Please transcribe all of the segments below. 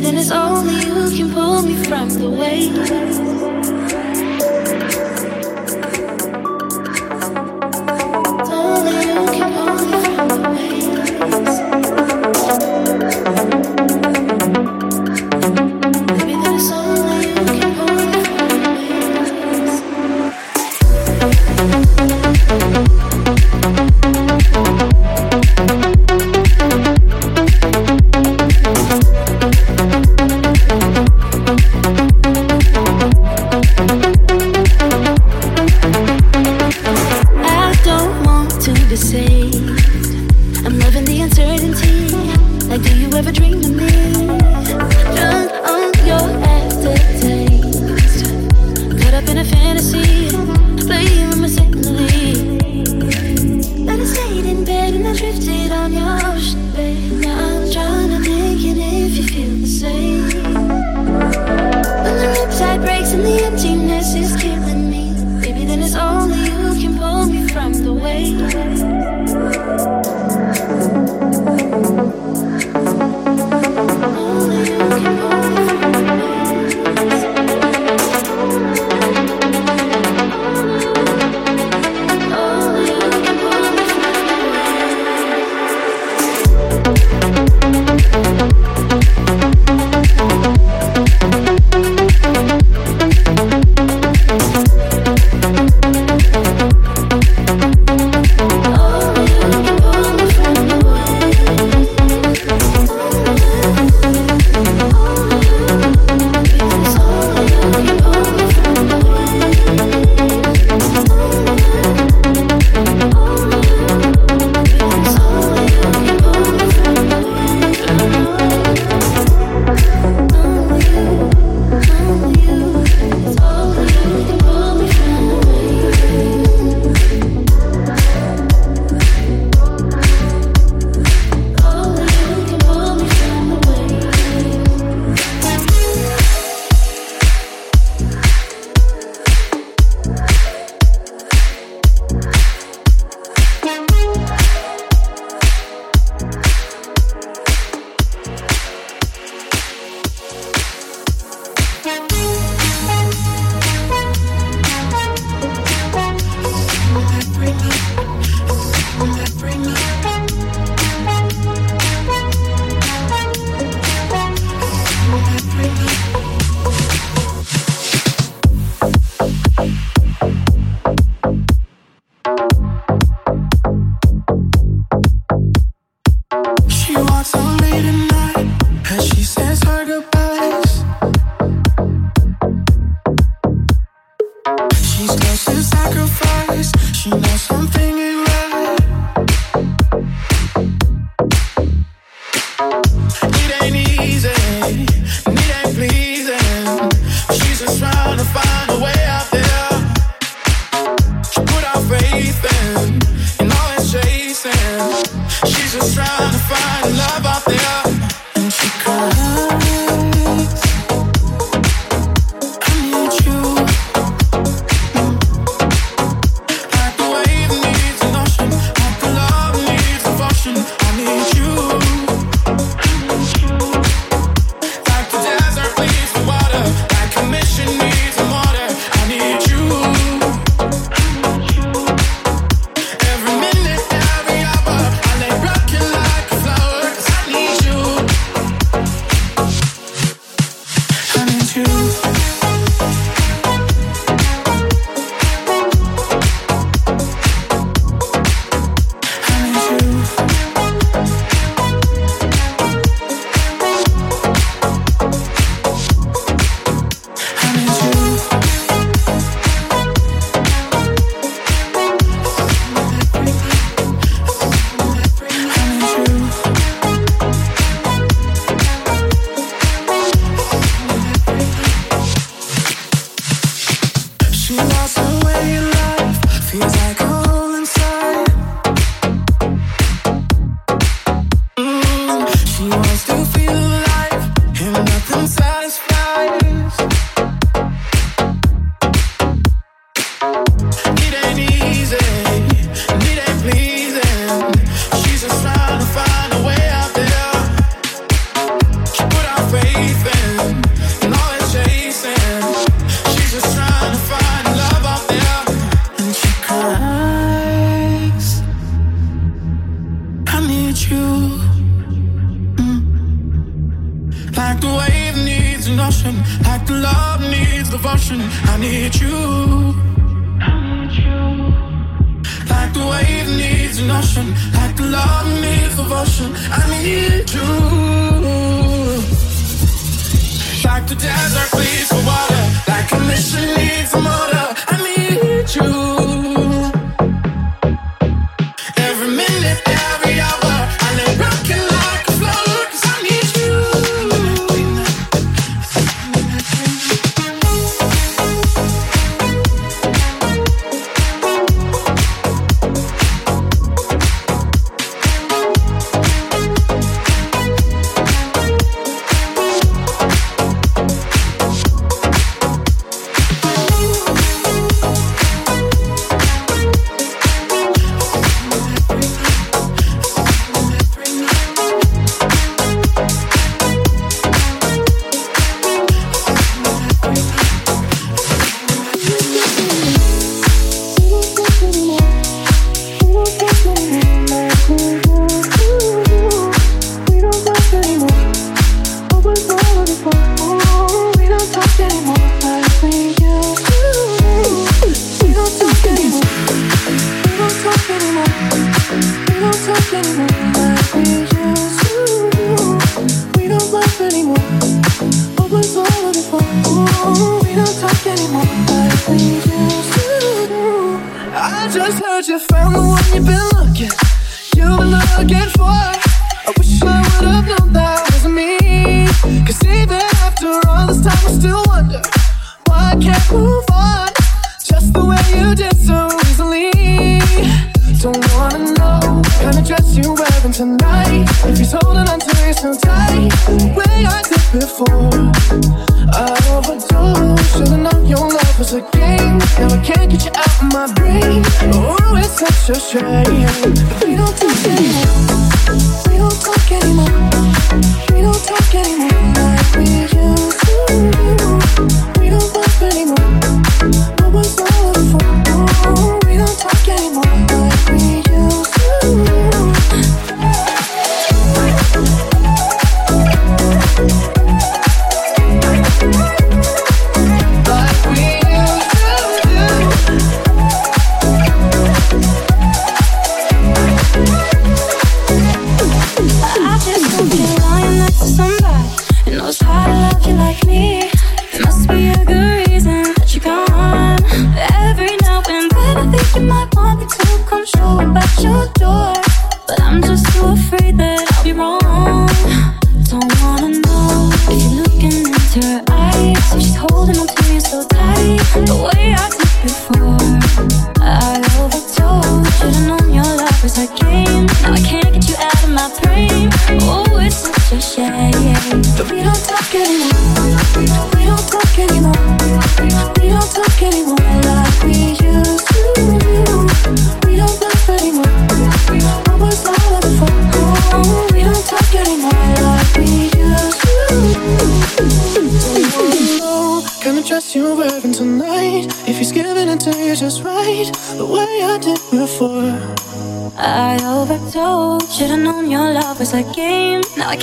Then it's only you can pull me from the waves.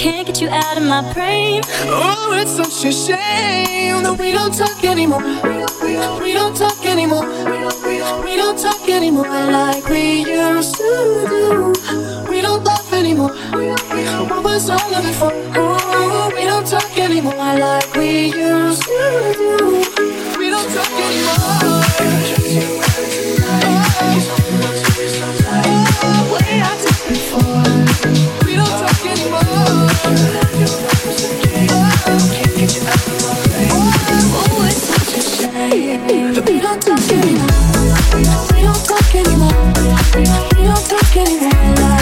can't get you out of my brain. Oh, it's such a shame that we don't talk anymore. We don't, we don't talk anymore. We don't, we don't, we don't talk anymore like we used to do. We don't laugh anymore. What was all of it for? Oh, we don't talk anymore like we used to do. We don't talk anymore. don't talk anymore. We don't talk anymore.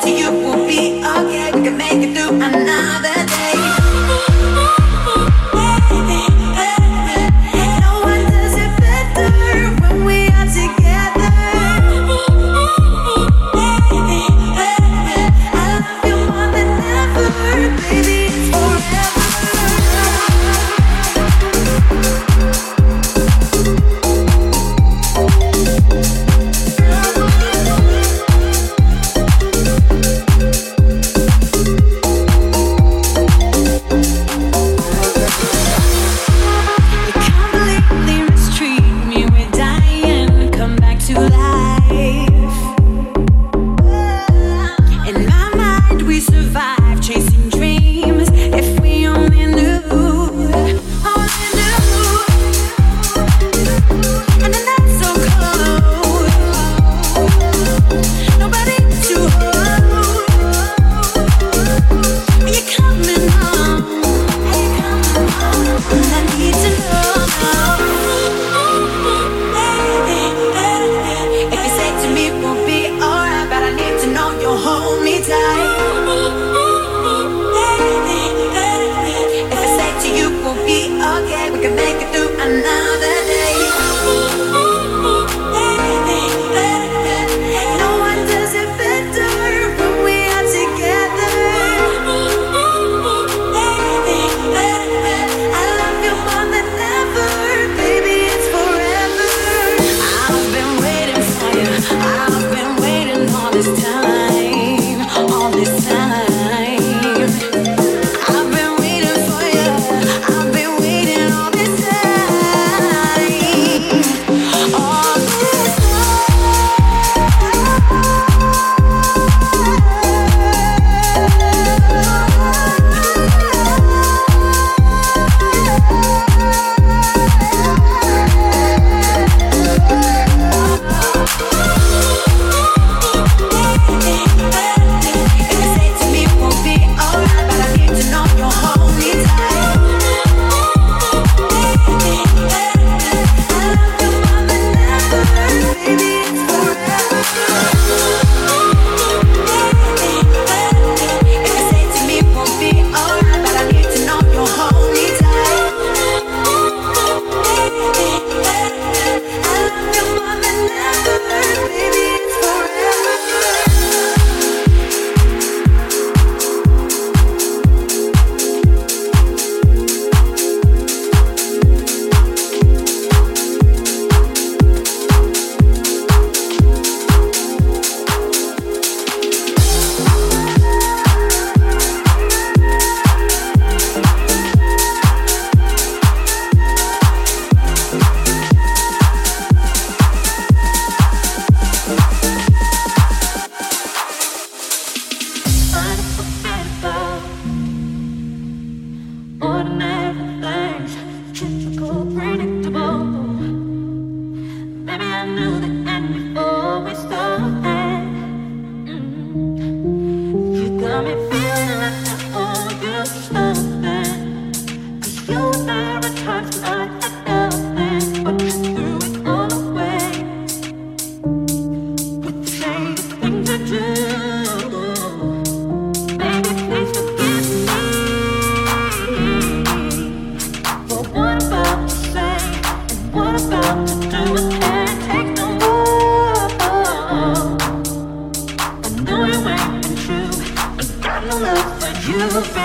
to you. Música